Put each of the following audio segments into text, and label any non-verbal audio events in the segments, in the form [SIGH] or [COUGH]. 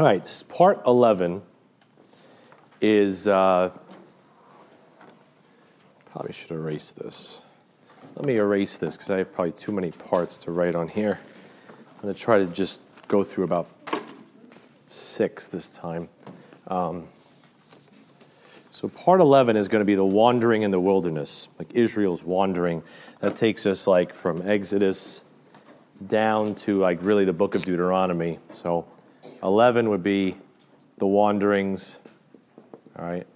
All right, part 11 is. Uh, probably should erase this. Let me erase this because I have probably too many parts to write on here. I'm going to try to just go through about six this time. Um, so, part 11 is going to be the wandering in the wilderness, like Israel's wandering. That takes us like from Exodus down to like really the book of Deuteronomy. So, 11 would be the wanderings. All right.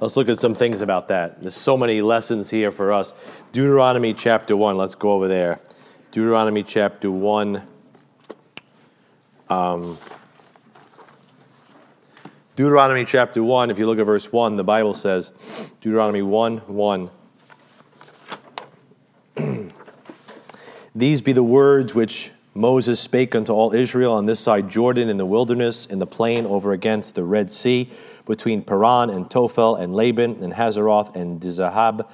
Let's look at some things about that. There's so many lessons here for us. Deuteronomy chapter 1, let's go over there. Deuteronomy chapter 1. Um, Deuteronomy chapter 1, if you look at verse 1, the Bible says, Deuteronomy 1 1. [CLEARS THROAT] These be the words which Moses spake unto all Israel on this side Jordan in the wilderness, in the plain over against the Red Sea, between Paran and Tophel and Laban and Hazeroth and Dizahab.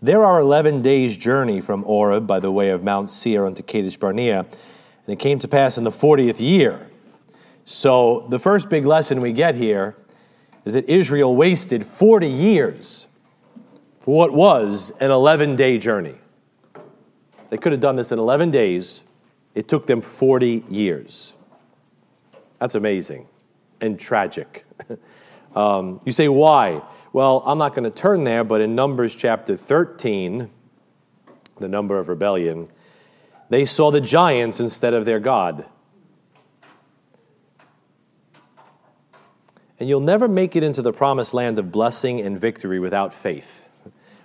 There are eleven days' journey from Horeb by the way of Mount Seir unto Kadesh Barnea. And it came to pass in the fortieth year. So the first big lesson we get here is that Israel wasted 40 years for what was an 11 day journey. They could have done this in 11 days. It took them 40 years. That's amazing and tragic. [LAUGHS] um, you say, why? Well, I'm not going to turn there, but in Numbers chapter 13, the number of rebellion, they saw the giants instead of their God. And you'll never make it into the promised land of blessing and victory without faith.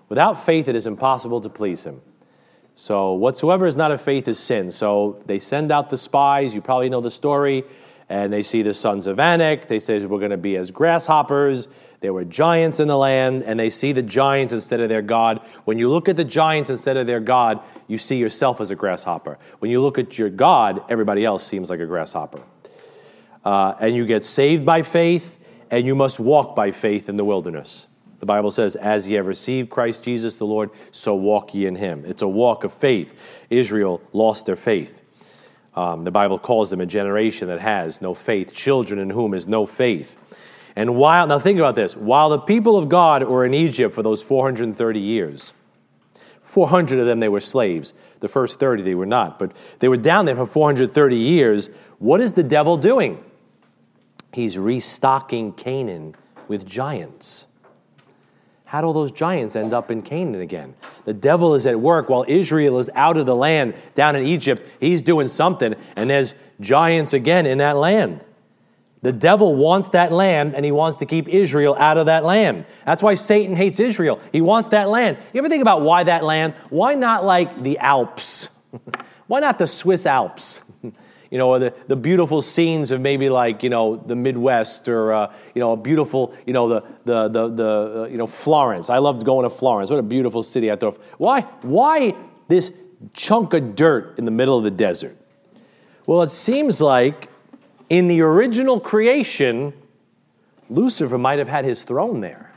Without faith, it is impossible to please Him. So, whatsoever is not of faith is sin. So, they send out the spies. You probably know the story. And they see the sons of Anak. They say, We're going to be as grasshoppers. There were giants in the land. And they see the giants instead of their God. When you look at the giants instead of their God, you see yourself as a grasshopper. When you look at your God, everybody else seems like a grasshopper. Uh, and you get saved by faith, and you must walk by faith in the wilderness. The Bible says, As ye have received Christ Jesus the Lord, so walk ye in him. It's a walk of faith. Israel lost their faith. Um, the Bible calls them a generation that has no faith, children in whom is no faith. And while, now think about this, while the people of God were in Egypt for those 430 years, 400 of them they were slaves. The first 30 they were not, but they were down there for 430 years. What is the devil doing? He's restocking Canaan with giants. How do all those giants end up in Canaan again? The devil is at work while Israel is out of the land down in Egypt. He's doing something, and there's giants again in that land. The devil wants that land, and he wants to keep Israel out of that land. That's why Satan hates Israel. He wants that land. You ever think about why that land? Why not like the Alps? [LAUGHS] why not the Swiss Alps? [LAUGHS] you know, or the, the beautiful scenes of maybe like, you know, the Midwest or, uh, you know, a beautiful, you know, the, the, the, the uh, you know, Florence. I loved going to Florence. What a beautiful city I thought. Why, why this chunk of dirt in the middle of the desert? Well, it seems like in the original creation, Lucifer might have had his throne there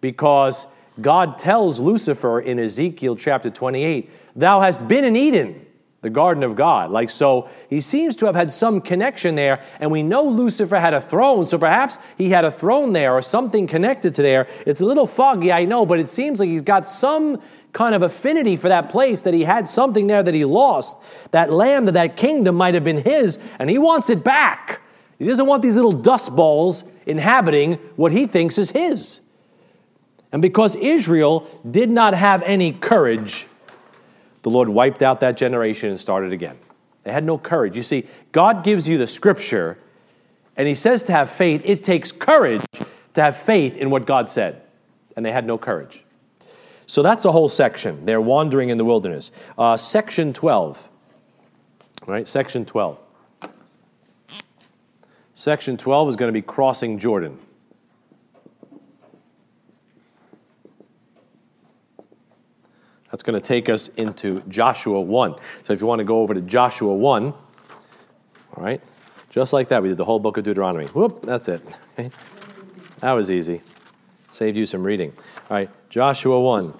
because God tells Lucifer in Ezekiel chapter 28, Thou hast been in Eden, the garden of God. Like, so he seems to have had some connection there, and we know Lucifer had a throne, so perhaps he had a throne there or something connected to there. It's a little foggy, I know, but it seems like he's got some kind of affinity for that place, that he had something there that he lost. That land, that kingdom might have been his, and he wants it back. He doesn't want these little dust balls inhabiting what he thinks is his. And because Israel did not have any courage, the Lord wiped out that generation and started again. They had no courage. You see, God gives you the scripture, and He says to have faith. It takes courage to have faith in what God said. And they had no courage. So that's a whole section. They're wandering in the wilderness. Uh, section 12. All right, section 12. Section 12 is going to be crossing Jordan. That's going to take us into Joshua 1. So if you want to go over to Joshua 1, all right, just like that, we did the whole book of Deuteronomy. Whoop, that's it. Okay. [LAUGHS] That was easy. Saved you some reading. All right, Joshua 1.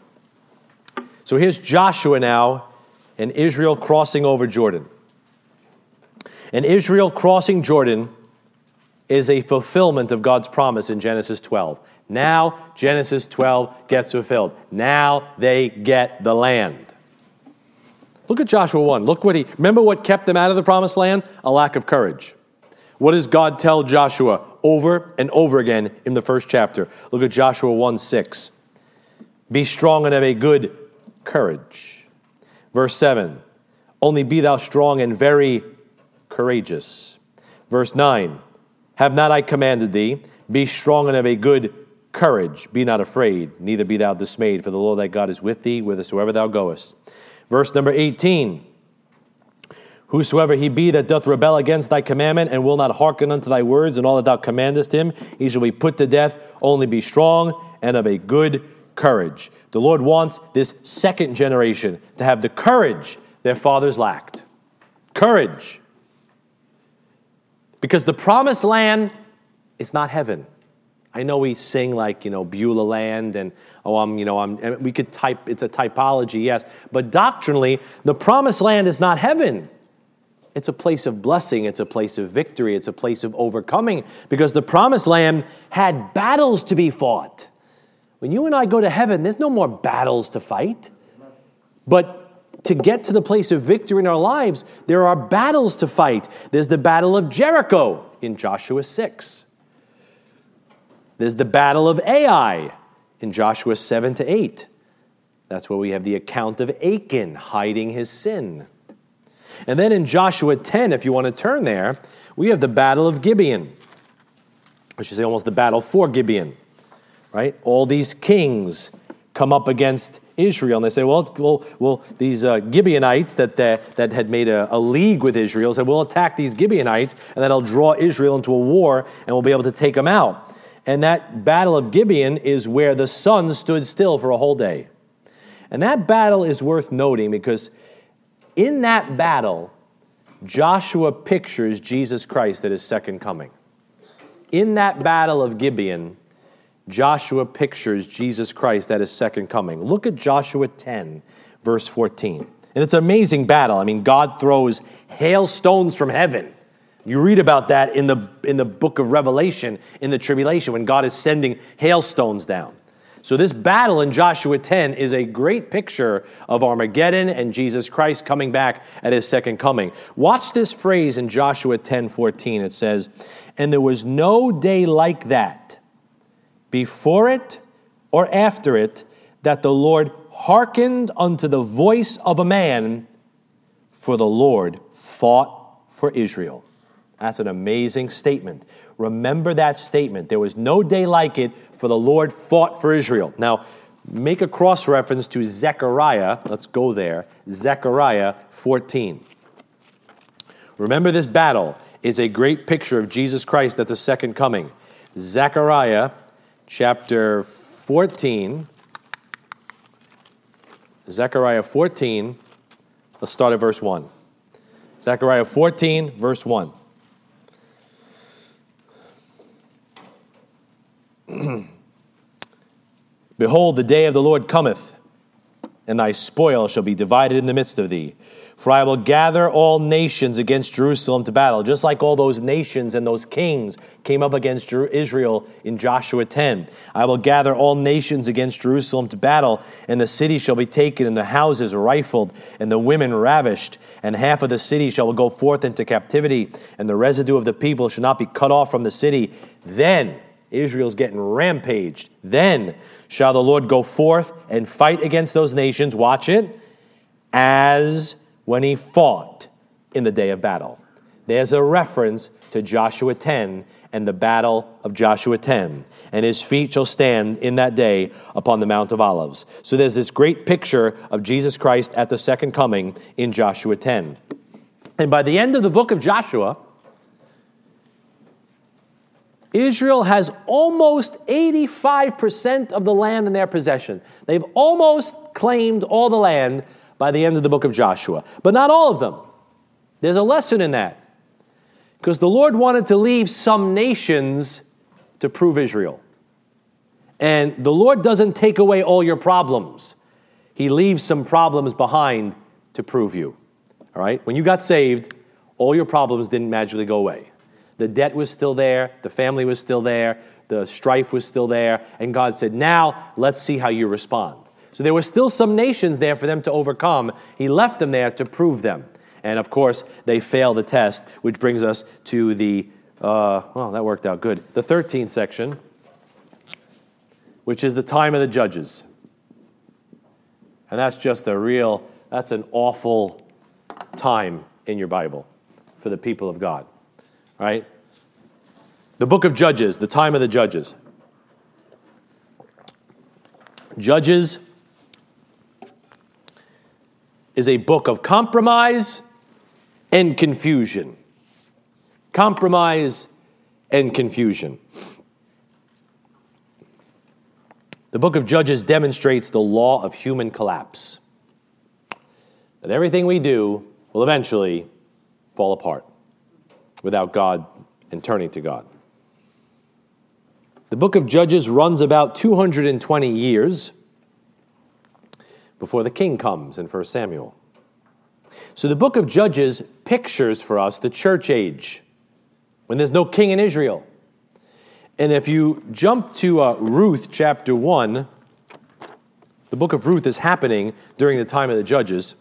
So here's Joshua now and Israel crossing over Jordan. And Israel crossing Jordan is a fulfillment of God's promise in Genesis 12. Now, Genesis 12 gets fulfilled. Now they get the land. Look at Joshua 1. Look what he, remember what kept them out of the promised land? A lack of courage. What does God tell Joshua over and over again in the first chapter? Look at Joshua 1 6. Be strong and have a good courage. Verse 7 Only be thou strong and very courageous. Verse 9 Have not I commanded thee? Be strong and have a good courage. Be not afraid, neither be thou dismayed, for the Lord thy God is with thee whithersoever thou goest. Verse number 18 Whosoever he be that doth rebel against thy commandment and will not hearken unto thy words and all that thou commandest him, he shall be put to death. Only be strong and of a good courage. The Lord wants this second generation to have the courage their fathers lacked. Courage. Because the promised land is not heaven. I know we sing like, you know, Beulah land and, oh, I'm, you know, I'm, we could type, it's a typology, yes. But doctrinally, the promised land is not heaven. It's a place of blessing, it's a place of victory, it's a place of overcoming because the promised land had battles to be fought. When you and I go to heaven, there's no more battles to fight. But to get to the place of victory in our lives, there are battles to fight. There's the battle of Jericho in Joshua 6. There's the battle of Ai in Joshua 7 to 8. That's where we have the account of Achan hiding his sin. And then in Joshua 10, if you want to turn there, we have the Battle of Gibeon. I should say almost the battle for Gibeon, right? All these kings come up against Israel, and they say, well, well, well these uh, Gibeonites that, that, that had made a, a, league with Israel said, we'll attack these Gibeonites, and that'll draw Israel into a war, and we'll be able to take them out. And that battle of Gibeon is where the sun stood still for a whole day. And that battle is worth noting because in that battle, Joshua pictures Jesus Christ at his second coming. In that battle of Gibeon, Joshua pictures Jesus Christ at his second coming. Look at Joshua 10, verse 14. And it's an amazing battle. I mean, God throws hailstones from heaven. You read about that in the, in the book of Revelation in the tribulation when God is sending hailstones down. So, this battle in Joshua 10 is a great picture of Armageddon and Jesus Christ coming back at his second coming. Watch this phrase in Joshua 10 14. It says, And there was no day like that, before it or after it, that the Lord hearkened unto the voice of a man, for the Lord fought for Israel. That's an amazing statement. Remember that statement. There was no day like it, for the Lord fought for Israel. Now, make a cross reference to Zechariah. Let's go there. Zechariah 14. Remember, this battle is a great picture of Jesus Christ at the second coming. Zechariah chapter 14. Zechariah 14. Let's start at verse 1. Zechariah 14, verse 1. [CLEARS THROAT] Behold, the day of the Lord cometh, and thy spoil shall be divided in the midst of thee. For I will gather all nations against Jerusalem to battle, just like all those nations and those kings came up against Israel in Joshua 10. I will gather all nations against Jerusalem to battle, and the city shall be taken, and the houses rifled, and the women ravished, and half of the city shall go forth into captivity, and the residue of the people shall not be cut off from the city. Then Israel's getting rampaged. Then shall the Lord go forth and fight against those nations, watch it, as when he fought in the day of battle. There's a reference to Joshua 10 and the battle of Joshua 10. And his feet shall stand in that day upon the Mount of Olives. So there's this great picture of Jesus Christ at the second coming in Joshua 10. And by the end of the book of Joshua, Israel has almost 85% of the land in their possession. They've almost claimed all the land by the end of the book of Joshua, but not all of them. There's a lesson in that. Because the Lord wanted to leave some nations to prove Israel. And the Lord doesn't take away all your problems, He leaves some problems behind to prove you. All right? When you got saved, all your problems didn't magically go away. The debt was still there, the family was still there, the strife was still there, and God said, Now let's see how you respond. So there were still some nations there for them to overcome. He left them there to prove them. And of course, they fail the test, which brings us to the, uh, well, that worked out good. The 13th section, which is the time of the judges. And that's just a real, that's an awful time in your Bible for the people of God, right? The book of Judges, the time of the judges. Judges is a book of compromise and confusion. Compromise and confusion. The book of Judges demonstrates the law of human collapse. That everything we do will eventually fall apart without God and turning to God. The book of Judges runs about 220 years before the king comes in 1 Samuel. So the book of Judges pictures for us the church age when there's no king in Israel. And if you jump to uh, Ruth chapter 1, the book of Ruth is happening during the time of the Judges.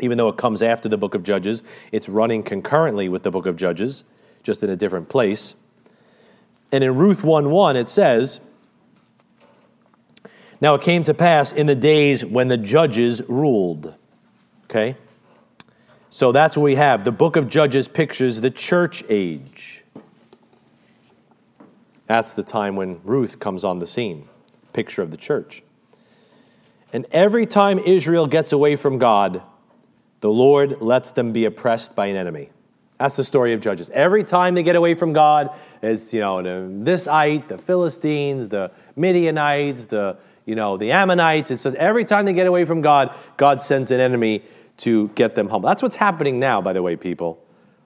Even though it comes after the book of Judges, it's running concurrently with the book of Judges, just in a different place. And in Ruth 1 1, it says, Now it came to pass in the days when the judges ruled. Okay? So that's what we have. The book of Judges pictures the church age. That's the time when Ruth comes on the scene, picture of the church. And every time Israel gets away from God, the Lord lets them be oppressed by an enemy. That's the story of Judges. Every time they get away from God, it's, you know, this ite, the Philistines, the Midianites, the, you know, the Ammonites. It says every time they get away from God, God sends an enemy to get them humble. That's what's happening now, by the way, people.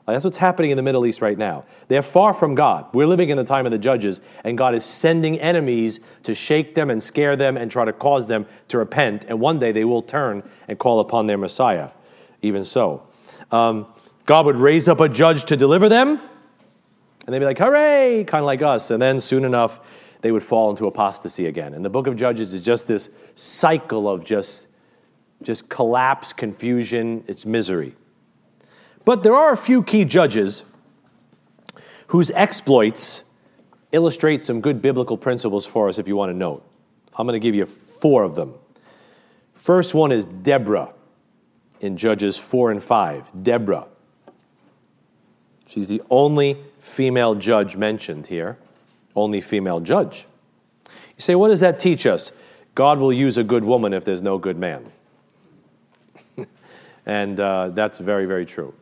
That's what's happening in the Middle East right now. They're far from God. We're living in the time of the judges, and God is sending enemies to shake them and scare them and try to cause them to repent. And one day they will turn and call upon their Messiah. Even so, um, God would raise up a judge to deliver them, and they'd be like, hooray, kind of like us. And then soon enough, they would fall into apostasy again. And the book of Judges is just this cycle of just, just collapse, confusion, it's misery. But there are a few key judges whose exploits illustrate some good biblical principles for us if you want to note. I'm going to give you four of them. First one is Deborah in Judges 4 and 5. Deborah. She's the only female judge mentioned here, only female judge. You say, what does that teach us? God will use a good woman if there's no good man. [LAUGHS] and uh, that's very, very true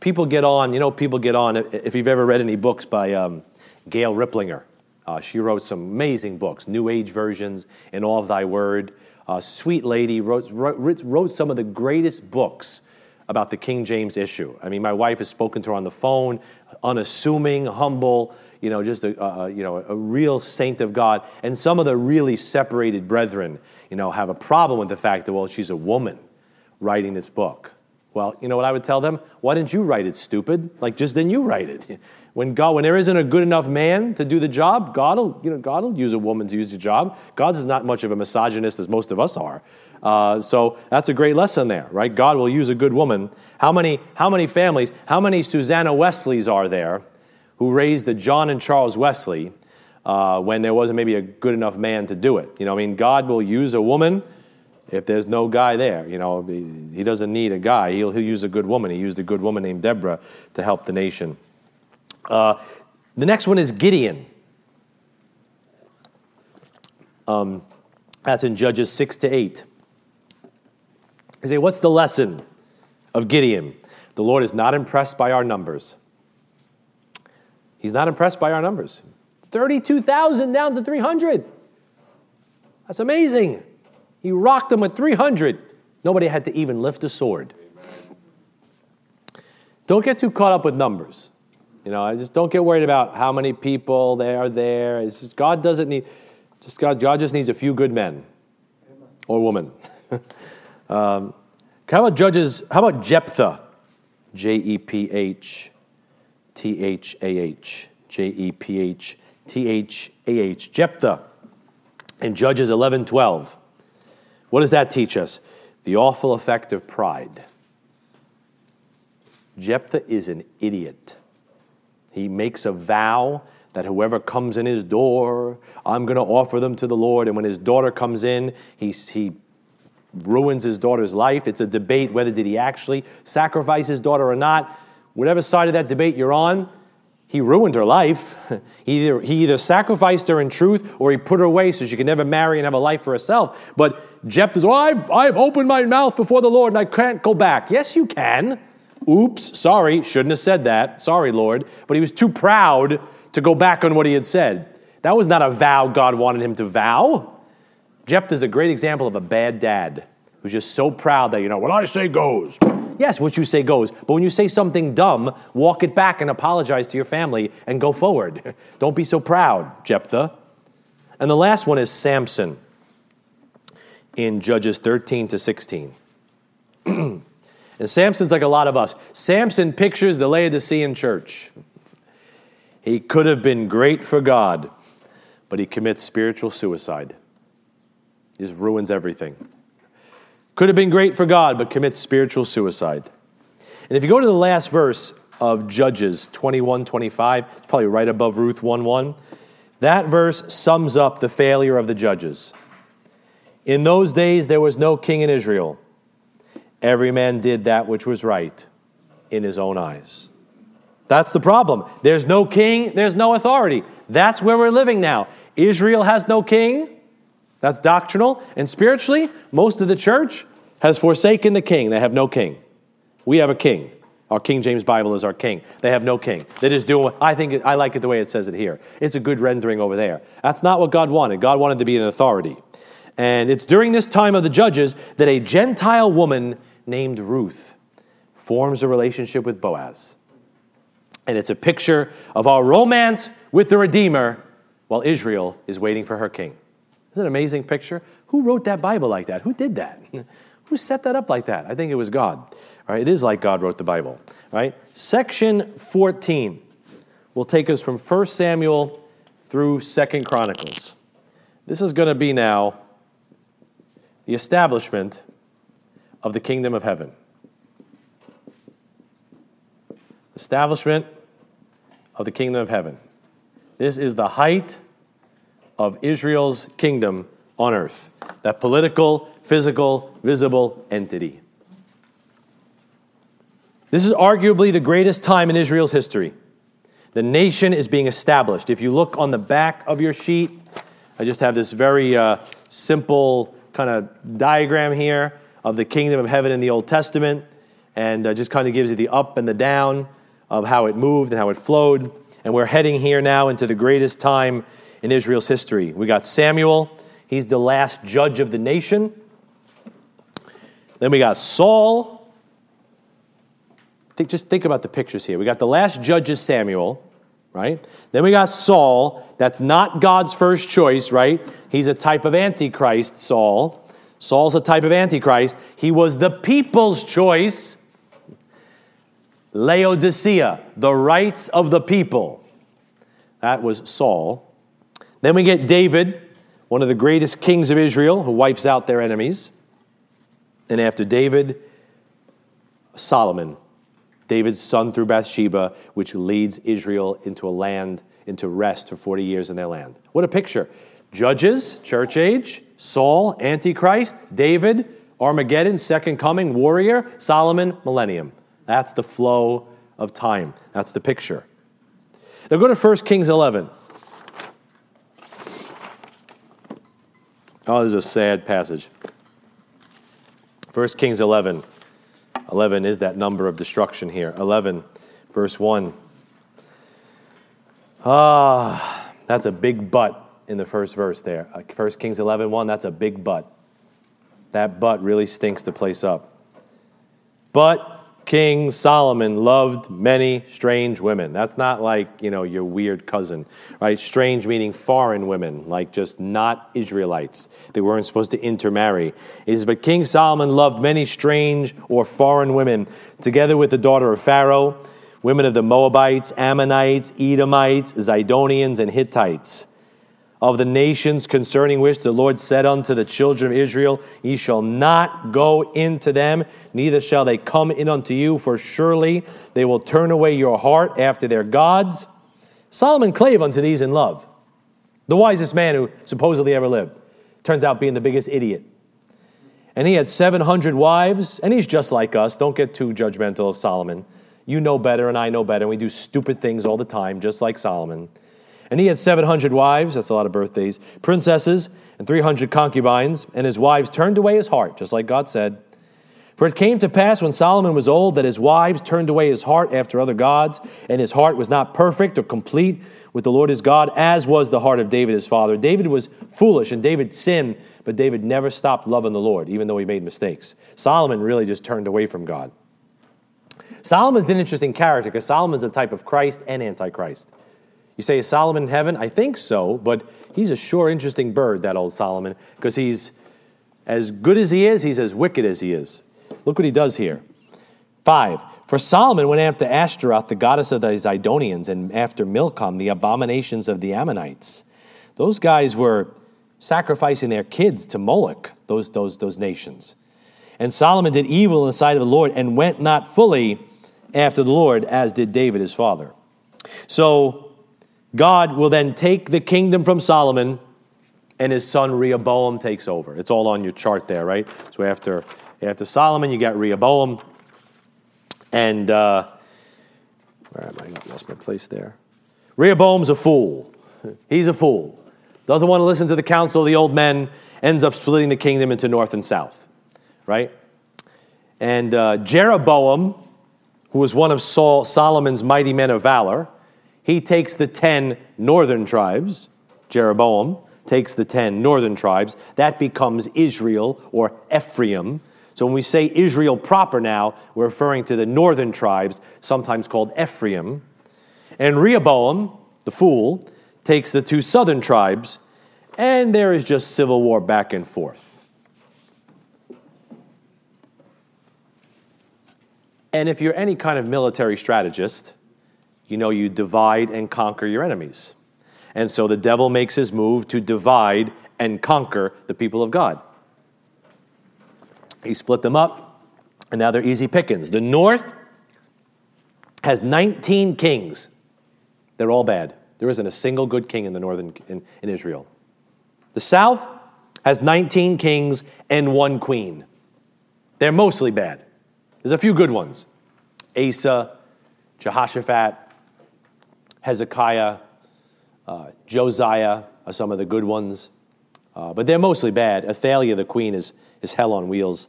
people get on, you know, people get on. If you've ever read any books by um, Gail Riplinger, uh, she wrote some amazing books, New Age versions, In Awe of Thy Word. Uh, sweet lady, wrote, wrote, wrote some of the greatest books about the King James issue. I mean, my wife has spoken to her on the phone, unassuming, humble, you know, just a, a, you know, a real saint of God. And some of the really separated brethren, you know, have a problem with the fact that, well, she's a woman writing this book. Well, you know what I would tell them? Why didn't you write it, stupid? Like, just then you write it. When God, when there isn't a good enough man to do the job, God will, you know, God will use a woman to use the job. God's not much of a misogynist as most of us are. Uh, so that's a great lesson there, right? God will use a good woman. How many, how many families, how many Susanna Wesleys are there who raised the John and Charles Wesley uh, when there wasn't maybe a good enough man to do it? You know, I mean, God will use a woman if there's no guy there. You know, he doesn't need a guy. He'll, he'll use a good woman. He used a good woman named Deborah to help the nation. Uh, the next one is Gideon. Um, that's in Judges 6 to 8. You say, what's the lesson of Gideon? The Lord is not impressed by our numbers. He's not impressed by our numbers. 32,000 down to 300. That's amazing. He rocked them with 300. Nobody had to even lift a sword. Don't get too caught up with numbers. You know, I just don't get worried about how many people they are there. It's just, God doesn't need, just God, God just needs a few good men or women. [LAUGHS] um, how about Judges, how about Jephthah J E P H T H A H. J E P H T H A H. Jephthah in Judges 11 12. What does that teach us? The awful effect of pride. Jephthah is an idiot. He makes a vow that whoever comes in his door, I'm going to offer them to the Lord. And when his daughter comes in, he, he ruins his daughter's life. It's a debate whether did he actually sacrifice his daughter or not. Whatever side of that debate you're on, he ruined her life. [LAUGHS] He either, he either sacrificed her in truth or he put her away so she could never marry and have a life for herself. But Jephthah's, oh, I've, I've opened my mouth before the Lord and I can't go back. Yes, you can. Oops, sorry, shouldn't have said that. Sorry, Lord. But he was too proud to go back on what he had said. That was not a vow God wanted him to vow. Jephthah is a great example of a bad dad who's just so proud that, you know, what I say goes. Yes, what you say goes. But when you say something dumb, walk it back and apologize to your family and go forward. [LAUGHS] Don't be so proud, Jephthah. And the last one is Samson in Judges 13 to 16. [CLEARS THROAT] and Samson's like a lot of us. Samson pictures the Laodicean church. He could have been great for God, but he commits spiritual suicide. He just ruins everything. Could have been great for God, but commits spiritual suicide. And if you go to the last verse of Judges 21 25, it's probably right above Ruth 1 1, that verse sums up the failure of the judges. In those days, there was no king in Israel. Every man did that which was right in his own eyes. That's the problem. There's no king, there's no authority. That's where we're living now. Israel has no king, that's doctrinal. And spiritually, most of the church has forsaken the king. They have no king. We have a king. Our King James Bible is our king. They have no king. They just do. I think I like it the way it says it here. It's a good rendering over there. That's not what God wanted. God wanted to be an authority. And it's during this time of the judges that a Gentile woman named Ruth forms a relationship with Boaz. And it's a picture of our romance with the Redeemer while Israel is waiting for her king. Isn't it an amazing picture? Who wrote that Bible like that? Who did that? [LAUGHS] Who set that up like that? I think it was God. All right, it is like God wrote the Bible. All right, section 14 will take us from 1 Samuel through 2nd Chronicles. This is going to be now the establishment of the kingdom of heaven. Establishment of the kingdom of heaven. This is the height of Israel's kingdom on earth, that political, physical, visible entity. This is arguably the greatest time in Israel's history. The nation is being established. If you look on the back of your sheet, I just have this very uh, simple kind of diagram here of the kingdom of heaven in the Old Testament, and uh, just kind of gives you the up and the down of how it moved and how it flowed. And we're heading here now into the greatest time in Israel's history. We got Samuel, he's the last judge of the nation. Then we got Saul. Think, just think about the pictures here. We got the last judge is Samuel, right? Then we got Saul. That's not God's first choice, right? He's a type of Antichrist, Saul. Saul's a type of Antichrist. He was the people's choice. Laodicea, the rights of the people. That was Saul. Then we get David, one of the greatest kings of Israel, who wipes out their enemies. And after David, Solomon, David's son through Bathsheba, which leads Israel into a land, into rest for 40 years in their land. What a picture. Judges, church age, Saul, Antichrist, David, Armageddon, second coming, warrior, Solomon, millennium. That's the flow of time. That's the picture. Now go to 1 Kings 11. Oh, this is a sad passage. 1 Kings 11. 11 is that number of destruction here. 11, verse 1. Ah, that's a big but in the first verse there. 1 uh, Kings 11, 1, that's a big but. That but really stinks the place up. But King Solomon loved many strange women. That's not like, you know, your weird cousin, right? Strange meaning foreign women, like just not Israelites. They weren't supposed to intermarry. It says, but King Solomon loved many strange or foreign women, together with the daughter of Pharaoh, women of the Moabites, Ammonites, Edomites, Zidonians, and Hittites of the nations concerning which the Lord said unto the children of Israel, Ye shall not go into them, neither shall they come in unto you, for surely they will turn away your heart after their gods. Solomon clave unto these in love. The wisest man who supposedly ever lived. Turns out being the biggest idiot. And he had 700 wives, and he's just like us. Don't get too judgmental of Solomon. You know better, and I know better, and we do stupid things all the time, just like Solomon. And he had 700 wives, that's a lot of birthdays, princesses, and 300 concubines, and his wives turned away his heart, just like God said. For it came to pass when Solomon was old that his wives turned away his heart after other gods, and his heart was not perfect or complete with the Lord his God, as was the heart of David his father. David was foolish, and David sinned, but David never stopped loving the Lord, even though he made mistakes. Solomon really just turned away from God. Solomon's an interesting character because Solomon's a type of Christ and Antichrist. You say, is Solomon in heaven? I think so, but he's a sure interesting bird, that old Solomon, because he's as good as he is, he's as wicked as he is. Look what he does here. Five, for Solomon went after Ashtaroth, the goddess of the Zidonians, and after Milcom, the abominations of the Ammonites. Those guys were sacrificing their kids to Moloch, those, those, those nations. And Solomon did evil in the sight of the Lord and went not fully after the Lord, as did David his father. So God will then take the kingdom from Solomon and his son Rehoboam takes over. It's all on your chart there, right? So after, after Solomon, you got Rehoboam. And uh, where am I? I lost my place there. Rehoboam's a fool. [LAUGHS] He's a fool. Doesn't want to listen to the counsel of the old men, ends up splitting the kingdom into north and south, right? And uh, Jeroboam, who was one of Saul, Solomon's mighty men of valor, he takes the 10 northern tribes, Jeroboam takes the 10 northern tribes, that becomes Israel or Ephraim. So when we say Israel proper now, we're referring to the northern tribes, sometimes called Ephraim. And Rehoboam, the fool, takes the two southern tribes, and there is just civil war back and forth. And if you're any kind of military strategist, you know, you divide and conquer your enemies. And so the devil makes his move to divide and conquer the people of God. He split them up, and now they're easy pickings. The north has 19 kings. They're all bad. There isn't a single good king in the northern in, in Israel. The south has 19 kings and one queen. They're mostly bad. There's a few good ones. Asa, Jehoshaphat, Hezekiah, uh, Josiah are some of the good ones, uh, but they're mostly bad. Athaliah, the queen, is, is hell on wheels.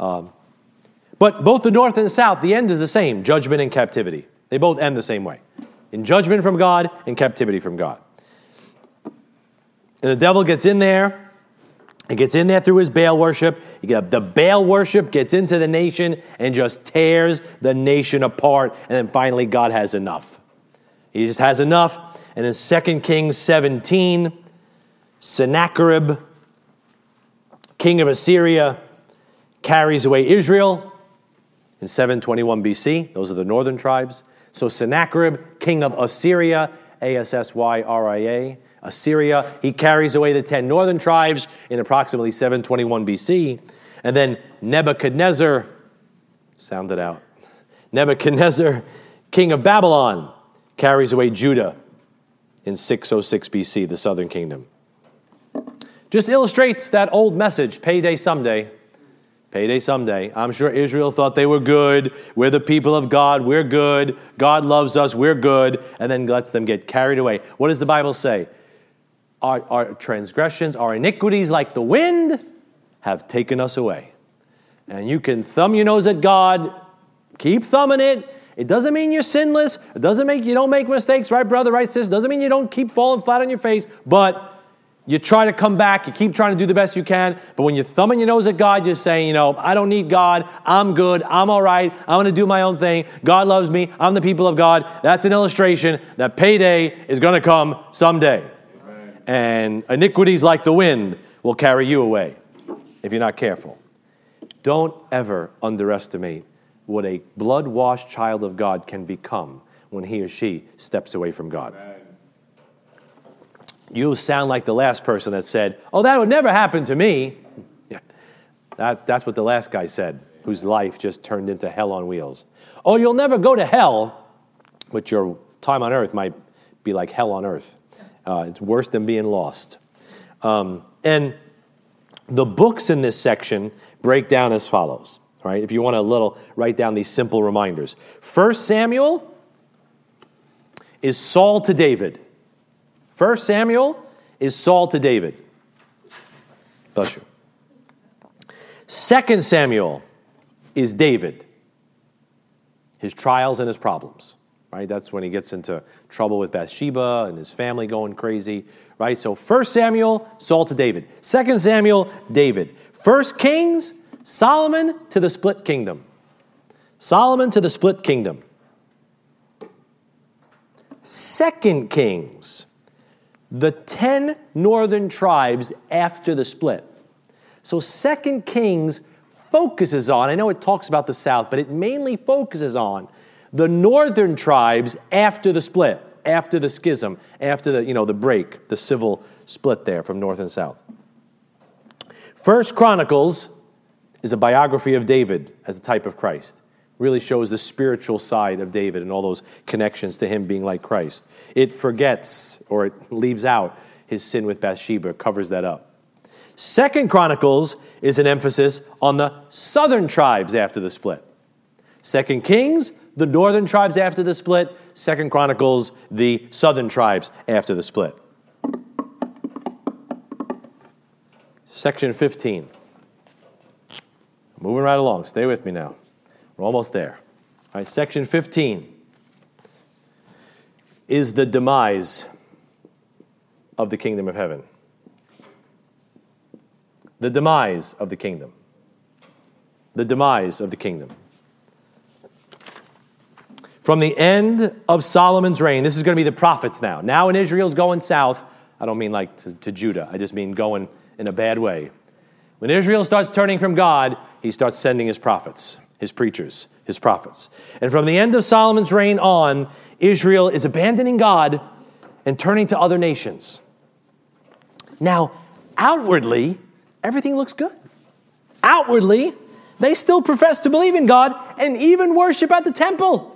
Um, but both the north and the south, the end is the same judgment and captivity. They both end the same way in judgment from God and captivity from God. And the devil gets in there. He gets in there through his Baal worship. The Baal worship gets into the nation and just tears the nation apart. And then finally, God has enough. He just has enough. And in 2 Kings 17, Sennacherib, king of Assyria, carries away Israel in 721 BC. Those are the northern tribes. So Sennacherib, king of Assyria, A S S Y R I A, Assyria, he carries away the 10 northern tribes in approximately 721 BC. And then Nebuchadnezzar, sound it out, Nebuchadnezzar, king of Babylon, carries away Judah in 606 BC, the southern kingdom. Just illustrates that old message payday someday. Payday someday. I'm sure Israel thought they were good. We're the people of God. We're good. God loves us. We're good. And then lets them get carried away. What does the Bible say? Our, our transgressions, our iniquities, like the wind, have taken us away. And you can thumb your nose at God, keep thumbing it, it doesn't mean you're sinless. It doesn't mean you don't make mistakes, right, brother, right, sis? Doesn't mean you don't keep falling flat on your face. But you try to come back, you keep trying to do the best you can, but when you're thumbing your nose at God, you're saying, you know, I don't need God, I'm good, I'm all right, I'm gonna do my own thing, God loves me, I'm the people of God. That's an illustration that payday is gonna come someday. Amen. And iniquities like the wind will carry you away if you're not careful. Don't ever underestimate what a blood washed child of God can become when he or she steps away from God. Amen you sound like the last person that said, Oh, that would never happen to me. [LAUGHS] Yeah, that, that's what the last guy said, whose life just turned into hell on wheels. Oh, you'll never go to hell, but your time on earth might be like hell on earth. Uh, it's worse than being lost. Um, and the books in this section break down as follows. Right? If you want to little write down these simple reminders. First Samuel is Saul to David. First Samuel is Saul to David. Bless you. Second Samuel is David, his trials and his problems. Right? That's when he gets into trouble with Bathsheba and his family going crazy. Right? So First Samuel, Saul to David. Second Samuel, David. First Kings, Solomon to the split kingdom. Solomon to the split kingdom. Second Kings, the 10 northern tribes after the split. So Second Kings focuses on, I know it talks about the south, but it mainly focuses on the northern tribes after the split, after the schism, after the, you know, the break, the civil split there from north and south. First Chronicles is a biography of David as a type of Christ really shows the spiritual side of David and all those connections to him being like Christ. It forgets or it leaves out his sin with Bathsheba, covers that up. Second Chronicles is an emphasis on the southern tribes after the split. Second Kings, the northern tribes after the split. Second Chronicles, the southern tribes after the split. Section 15. Moving right along. Stay with me now. We're almost there. All right, section 15 is the demise of the kingdom of heaven. The demise of the kingdom. The demise of the kingdom. From the end of Solomon's reign, this is going to be the prophets now. Now, when Israel's going south, I don't mean like to, to Judah, I just mean going in a bad way. When Israel starts turning from God, he starts sending his prophets his preachers, his prophets. And from the end of Solomon's reign on, Israel is abandoning God and turning to other nations. Now, outwardly, everything looks good. Outwardly, they still profess to believe in God and even worship at the temple.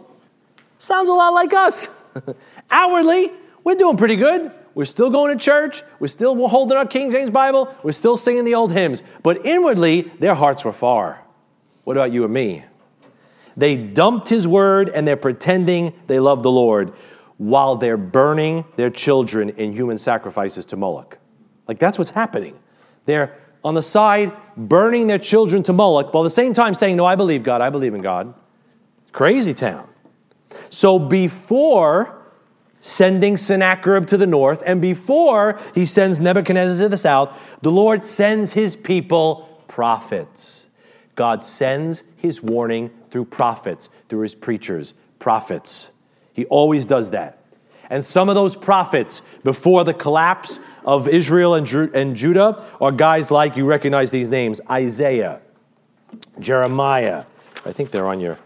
Sounds a lot like us. [LAUGHS] outwardly, we're doing pretty good. We're still going to church. We're still holding our King James Bible. We're still singing the old hymns. But inwardly, their hearts were far. What about you and me? They dumped his word and they're pretending they love the Lord while they're burning their children in human sacrifices to Moloch. Like that's what's happening. They're on the side burning their children to Moloch while at the same time saying, No, I believe God, I believe in God. Crazy town. So before sending Sennacherib to the north and before he sends Nebuchadnezzar to the south, the Lord sends his people prophets. God sends his warning through prophets, through his preachers, prophets. He always does that. And some of those prophets, before the collapse of Israel and, and Judah, are guys like, you recognize these names Isaiah, Jeremiah. I think they're on your,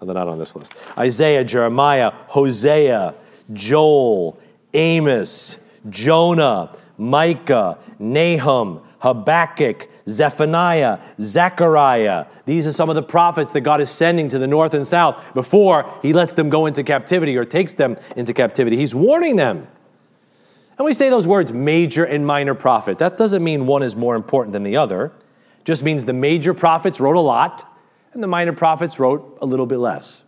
they're not on this list. Isaiah, Jeremiah, Hosea, Joel, Amos, Jonah, Micah, Nahum, Habakkuk, Zephaniah, Zechariah. These are some of the prophets that God is sending to the north and south before he lets them go into captivity or takes them into captivity. He's warning them. And we say those words major and minor prophet. That doesn't mean one is more important than the other. It just means the major prophets wrote a lot and the minor prophets wrote a little bit less.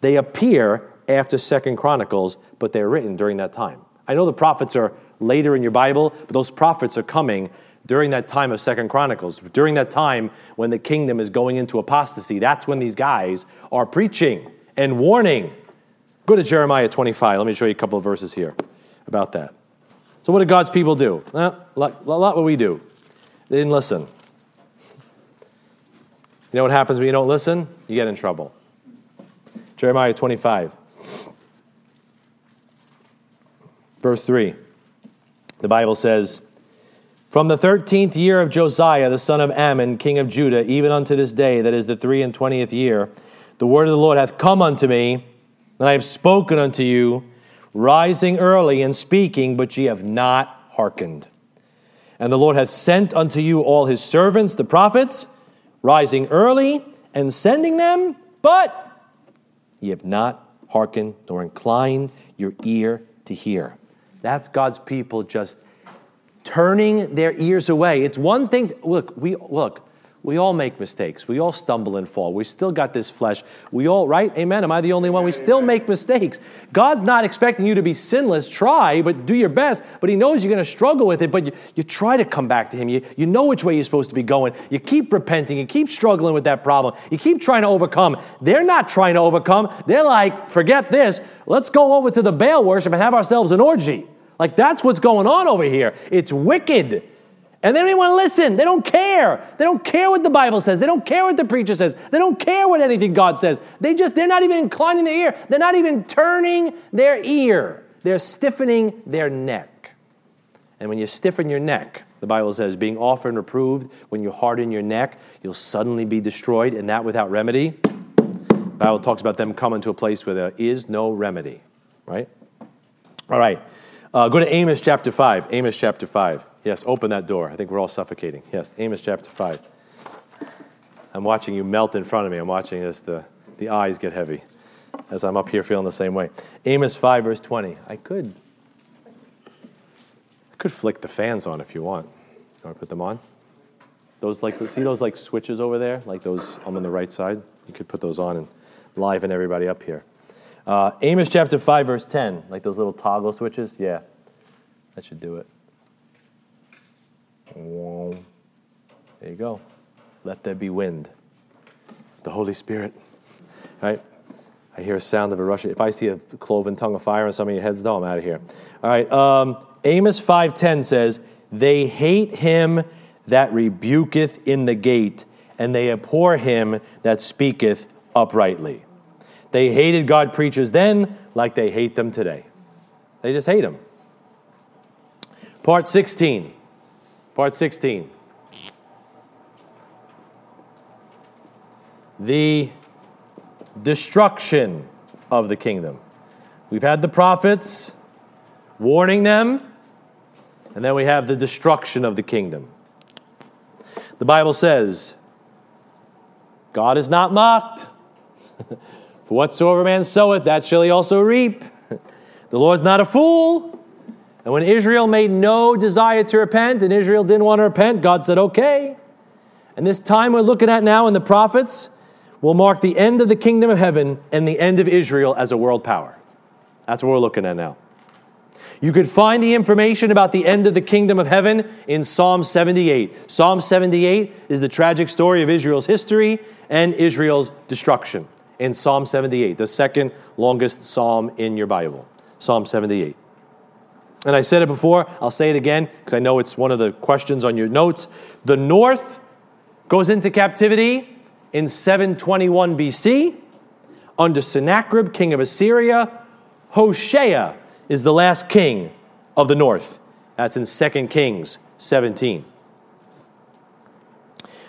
They appear after Second Chronicles, but they're written during that time. I know the prophets are later in your Bible, but those prophets are coming during that time of Second Chronicles, during that time when the kingdom is going into apostasy. That's when these guys are preaching and warning. Go to Jeremiah 25. Let me show you a couple of verses here about that. So, what did God's people do? Eh, like, a lot what we do. They didn't listen. You know what happens when you don't listen? You get in trouble. Jeremiah 25, verse 3. The Bible says, From the thirteenth year of Josiah, the son of Amon, king of Judah, even unto this day, that is the three and twentieth year, the word of the Lord hath come unto me, and I have spoken unto you, rising early and speaking, but ye have not hearkened. And the Lord hath sent unto you all his servants, the prophets, rising early and sending them, but ye have not hearkened nor inclined your ear to hear. That's God's people just turning their ears away. It's one thing, to, look, we look, we all make mistakes. We all stumble and fall. We still got this flesh. We all, right? Amen. Am I the only one? We still make mistakes. God's not expecting you to be sinless. Try, but do your best. But He knows you're going to struggle with it, but you, you try to come back to Him. You, you know which way you're supposed to be going. You keep repenting. You keep struggling with that problem. You keep trying to overcome. They're not trying to overcome. They're like, forget this. Let's go over to the Baal worship and have ourselves an orgy. Like, that's what's going on over here. It's wicked. And they don't even want to listen. They don't care. They don't care what the Bible says. They don't care what the preacher says. They don't care what anything God says. They just, they're not even inclining their ear. They're not even turning their ear. They're stiffening their neck. And when you stiffen your neck, the Bible says, being often reproved, when you harden your neck, you'll suddenly be destroyed, and that without remedy. The Bible talks about them coming to a place where there is no remedy, right? All right. Uh, go to Amos chapter 5. Amos chapter 5. Yes, open that door. I think we're all suffocating. Yes, Amos chapter 5. I'm watching you melt in front of me. I'm watching as the, the eyes get heavy as I'm up here feeling the same way. Amos 5, verse 20. I could, I could flick the fans on if you want. You want to put them on? Those like see those like switches over there, like those I'm on the right side. You could put those on and liven everybody up here. Uh, Amos chapter 5, verse 10, like those little toggle switches. Yeah, that should do it. There you go. Let there be wind. It's the Holy Spirit. Right? I hear a sound of a rushing. If I see a cloven tongue of fire on some of your heads, no, I'm out of here. All right. Um, Amos 5.10 says, They hate him that rebuketh in the gate, and they abhor him that speaketh uprightly. They hated God preachers then like they hate them today. They just hate them. Part 16. Part 16. The destruction of the kingdom. We've had the prophets warning them, and then we have the destruction of the kingdom. The Bible says, God is not mocked. [LAUGHS] For whatsoever man soweth, that shall he also reap. The Lord's not a fool. And when Israel made no desire to repent, and Israel didn't want to repent, God said, okay. And this time we're looking at now in the prophets will mark the end of the kingdom of heaven and the end of Israel as a world power. That's what we're looking at now. You could find the information about the end of the kingdom of heaven in Psalm 78. Psalm 78 is the tragic story of Israel's history and Israel's destruction in Psalm 78, the second longest psalm in your Bible. Psalm 78. And I said it before, I'll say it again because I know it's one of the questions on your notes. The north goes into captivity in 721 BC under Sennacherib, king of Assyria. Hoshea is the last king of the north. That's in 2 Kings 17.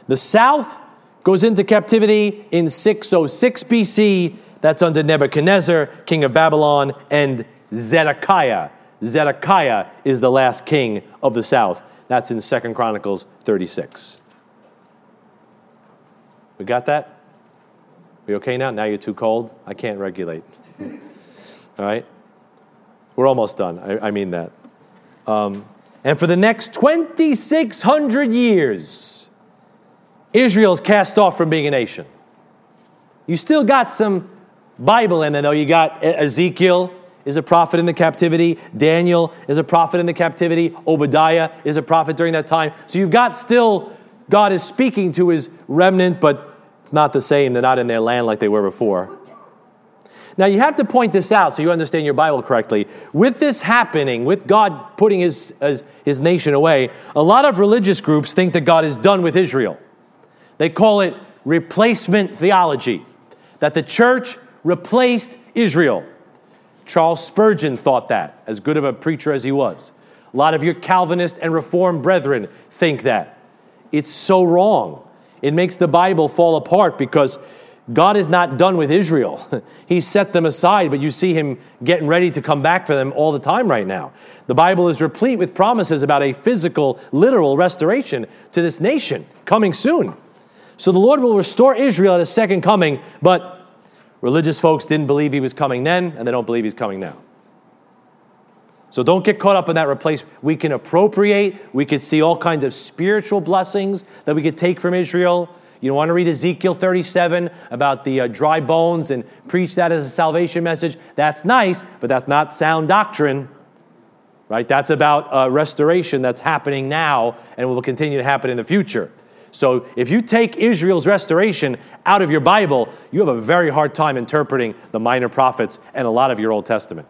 The south goes into captivity in 606 BC. That's under Nebuchadnezzar, king of Babylon, and Zedekiah. Zedekiah is the last king of the south. That's in Second Chronicles 36. We got that? We okay now? Now you're too cold? I can't regulate. [LAUGHS] All right? We're almost done. I, I mean that. Um, and for the next 2,600 years, Israel's cast off from being a nation. You still got some Bible in there, though. You got Ezekiel is a prophet in the captivity, Daniel is a prophet in the captivity, Obadiah is a prophet during that time. So you've got still, God is speaking to his remnant, but it's not the same. They're not in their land like they were before. Now, you have to point this out so you understand your Bible correctly. With this happening, with God putting his, his, his, nation away, a lot of religious groups think that God is done with Israel. They call it replacement theology, that the church replaced Israel. Charles Spurgeon thought that, as good of a preacher as he was. A lot of your Calvinist and Reformed brethren think that. It's so wrong. It makes the Bible fall apart because God is not done with Israel. [LAUGHS] he set them aside, but you see him getting ready to come back for them all the time right now. The Bible is replete with promises about a physical, literal restoration to this nation coming soon. So the Lord will restore Israel at his second coming, but religious folks didn't believe he was coming then, and they don't believe he's coming now. So don't get caught up in that replace. We can appropriate, we could see all kinds of spiritual blessings that we could take from Israel you don't want to read Ezekiel 37 about the uh, dry bones and preach that as a salvation message? That's nice, but that's not sound doctrine. Right? That's about uh, restoration that's happening now and will continue to happen in the future. So if you take Israel's restoration out of your Bible, you have a very hard time interpreting the minor prophets and a lot of your Old Testament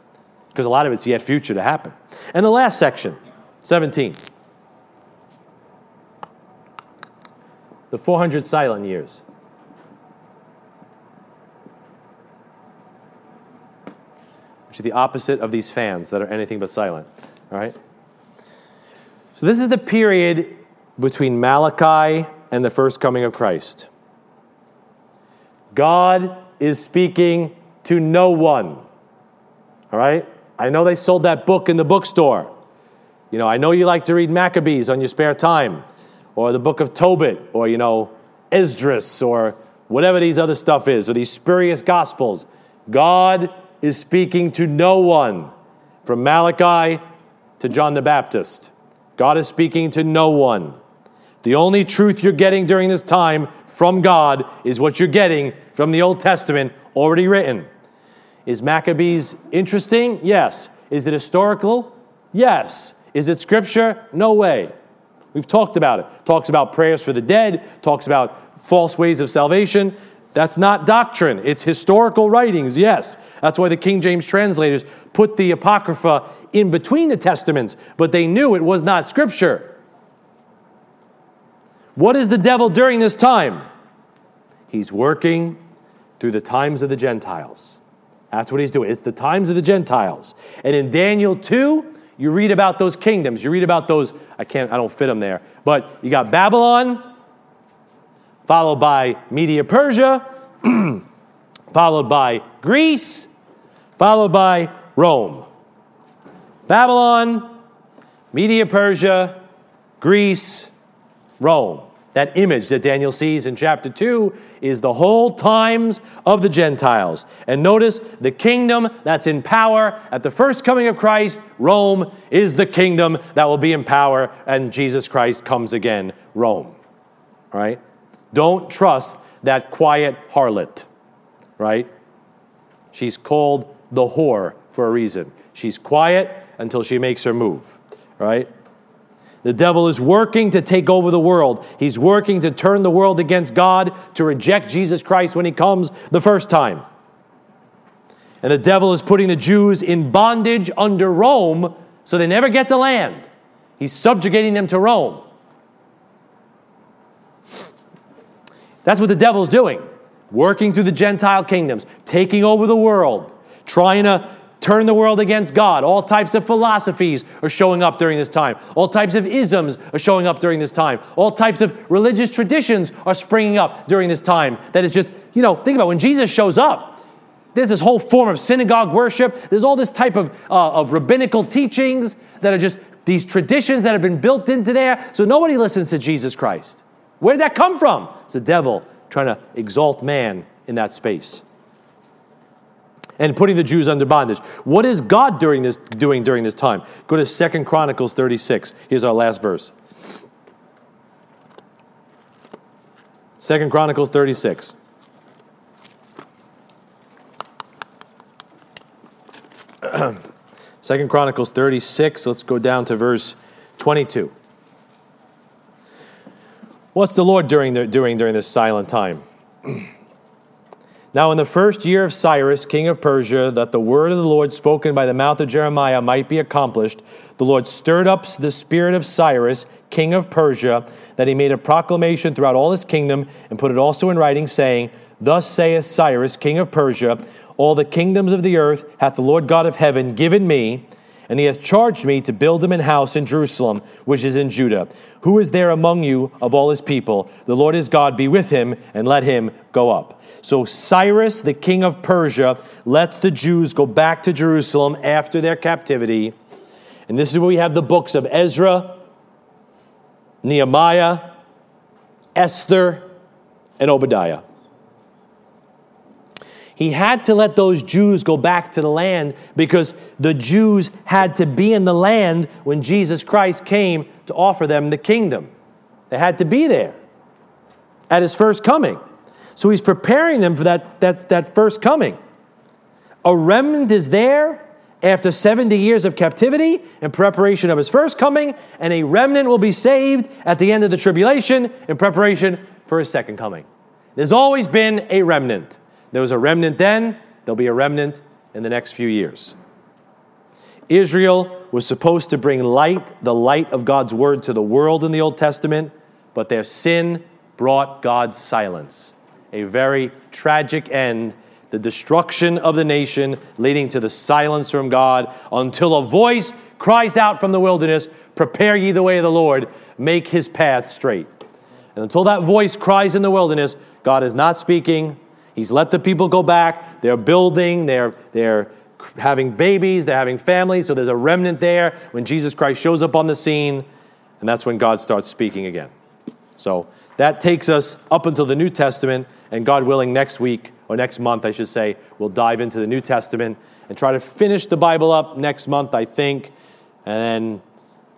because a lot of it's yet future to happen. And the last section, 17. the 400 silent years. Which are the opposite of these fans that are anything but silent. All right? So, this is the period between Malachi and the first coming of Christ. God is speaking to no one. All right? I know they sold that book in the bookstore. You know, I know you like to read Maccabees on your spare time or the book of Tobit, or, you know, Esdras, or whatever these other stuff is, or these spurious gospels. God is speaking to no one from Malachi to John the Baptist. God is speaking to no one. The only truth you're getting during this time from God is what you're getting from the Old Testament already written. Is Maccabees interesting? Yes. Is it historical? Yes. Is it scripture? No way. We've talked about it. Talks about prayers for the dead, talks about false ways of salvation. That's not doctrine. It's historical writings, yes. That's why the King James translators put the Apocrypha in between the Testaments, but they knew it was not Scripture. What is the devil during this time? He's working through the times of the Gentiles. That's what he's doing. It's the times of the Gentiles. And in Daniel 2, you read about those kingdoms. You read about those, I can't, I don't fit them there. But you got Babylon, followed by Media Persia, [CLEARS THROAT] followed by Greece, followed by Rome. Babylon, Media Persia, Greece, Rome. That image that Daniel sees in chapter 2 is the whole times of the Gentiles. And notice the kingdom that's in power at the first coming of Christ, Rome, is the kingdom that will be in power and Jesus Christ comes again, Rome. Right? Don't trust that quiet harlot. Right? She's called the whore for a reason. She's quiet until she makes her move. Right? The devil is working to take over the world. He's working to turn the world against God, to reject Jesus Christ when he comes the first time. And the devil is putting the Jews in bondage under Rome so they never get the land. He's subjugating them to Rome. That's what the devil's doing. Working through the Gentile kingdoms, taking over the world, trying to turn the world against God. All types of philosophies are showing up during this time. All types of isms are showing up during this time. All types of religious traditions are springing up during this time. That is just, you know, think about it. when Jesus shows up. There's this whole form of synagogue worship. There's all this type of, uh, of rabbinical teachings that are just these traditions that have been built into there. So nobody listens to Jesus Christ. Where did that come from? It's the devil trying to exalt man in that space and putting the Jews under bondage. What is God during this, doing during this time? Go to Second Chronicles 36. Here's our last verse. Second Chronicles 36. [CLEARS THROAT] Second Chronicles 36, let's go down to verse 22. What's the Lord doing, the, doing during this silent time? [CLEARS THROAT] Now, in the first year of Cyrus, king of Persia, that the word of the Lord spoken by the mouth of Jeremiah might be accomplished, the Lord stirred up the spirit of Cyrus, king of Persia, that he made a proclamation throughout all his kingdom and put it also in writing, saying, Thus saith Cyrus, king of Persia, All the kingdoms of the earth hath the Lord God of heaven given me, and he hath charged me to build him an house in Jerusalem, which is in Judah. Who is there among you of all his people? The Lord his God be with him, and let him go up. So Cyrus, the king of Persia, lets the Jews go back to Jerusalem after their captivity. And this is where we have the books of Ezra, Nehemiah, Esther, and Obadiah. He had to let those Jews go back to the land because the Jews had to be in the land when Jesus Christ came to offer them the kingdom. They had to be there at his first coming. So he's preparing them for that, that, that first coming. A remnant is there after 70 years of captivity in preparation of his first coming, and a remnant will be saved at the end of the tribulation in preparation for his second coming. There's always been a remnant. There was a remnant then, there'll be a remnant in the next few years. Israel was supposed to bring light, the light of God's word, to the world in the Old Testament, but their sin brought God's silence. A very tragic end, the destruction of the nation, leading to the silence from God until a voice cries out from the wilderness Prepare ye the way of the Lord, make his path straight. And until that voice cries in the wilderness, God is not speaking, He's let the people go back. They're building, they're, they're having babies, they're having families. So there's a remnant there when Jesus Christ shows up on the scene, and that's when God starts speaking again. So that takes us up until the New Testament, and God willing, next week, or next month, I should say, we'll dive into the New Testament and try to finish the Bible up next month, I think, and then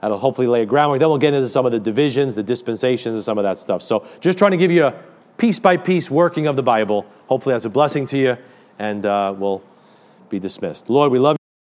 that'll hopefully lay a groundwork. Then we'll get into some of the divisions, the dispensations, and some of that stuff. So just trying to give you a piece by piece working of the Bible. Hopefully, that's a blessing to you, and uh, we'll be dismissed. Lord, we love.